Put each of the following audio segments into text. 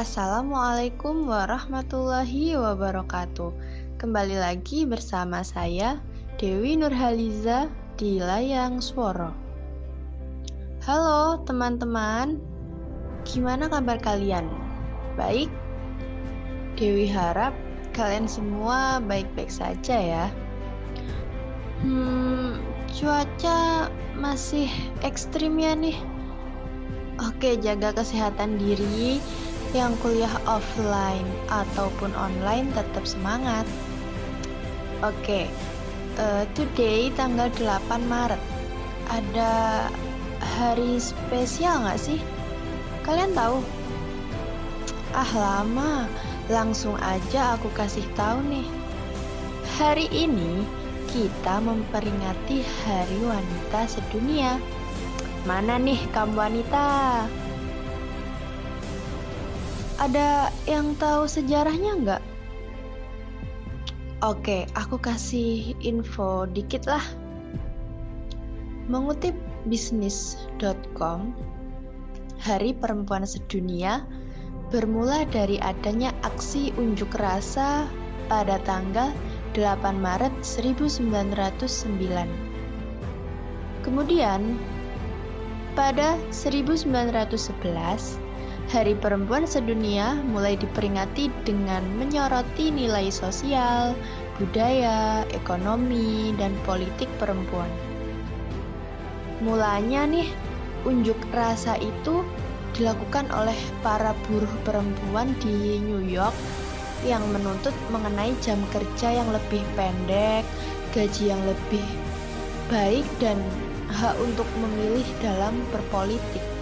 Assalamualaikum warahmatullahi wabarakatuh. Kembali lagi bersama saya Dewi Nurhaliza di Layang Sworo. Halo teman-teman, gimana kabar kalian? Baik? Dewi harap kalian semua baik-baik saja ya. Hmm, cuaca masih ekstrim ya nih. Oke, jaga kesehatan diri yang kuliah offline ataupun online tetap semangat. Oke, okay, uh, today tanggal 8 Maret ada hari spesial nggak sih? Kalian tahu? Ah lama, langsung aja aku kasih tahu nih. Hari ini kita memperingati Hari Wanita Sedunia. Mana nih kamu wanita? Ada yang tahu sejarahnya nggak? Oke, aku kasih info dikit lah. Mengutip bisnis.com, Hari Perempuan Sedunia bermula dari adanya aksi unjuk rasa pada tanggal 8 Maret 1909. Kemudian, pada 1911, Hari Perempuan Sedunia mulai diperingati dengan menyoroti nilai sosial, budaya, ekonomi, dan politik perempuan. Mulanya nih, unjuk rasa itu dilakukan oleh para buruh perempuan di New York yang menuntut mengenai jam kerja yang lebih pendek, gaji yang lebih baik, dan hak untuk memilih dalam berpolitik.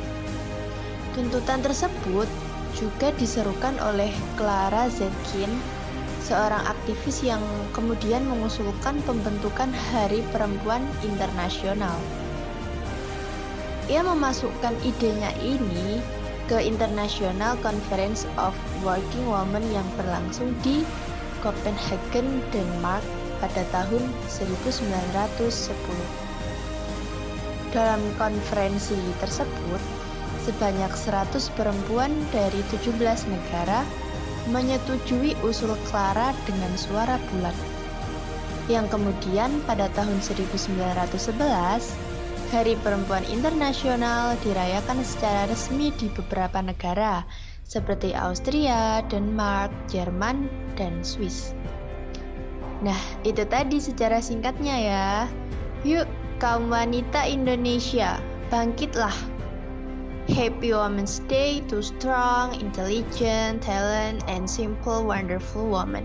Tuntutan tersebut juga diserukan oleh Clara Zetkin, seorang aktivis yang kemudian mengusulkan pembentukan Hari Perempuan Internasional. Ia memasukkan idenya ini ke International Conference of Working Women yang berlangsung di Copenhagen, Denmark pada tahun 1910. Dalam konferensi tersebut, sebanyak 100 perempuan dari 17 negara menyetujui usul Clara dengan suara bulat. Yang kemudian pada tahun 1911, Hari Perempuan Internasional dirayakan secara resmi di beberapa negara seperti Austria, Denmark, Jerman, dan Swiss. Nah, itu tadi secara singkatnya ya. Yuk, kaum wanita Indonesia, bangkitlah Happy Women's Day to strong, intelligent, talent, and simple, wonderful woman.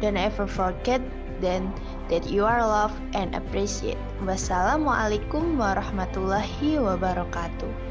Don't ever forget then that you are loved and appreciated. Wassalamualaikum warahmatullahi wabarakatuh.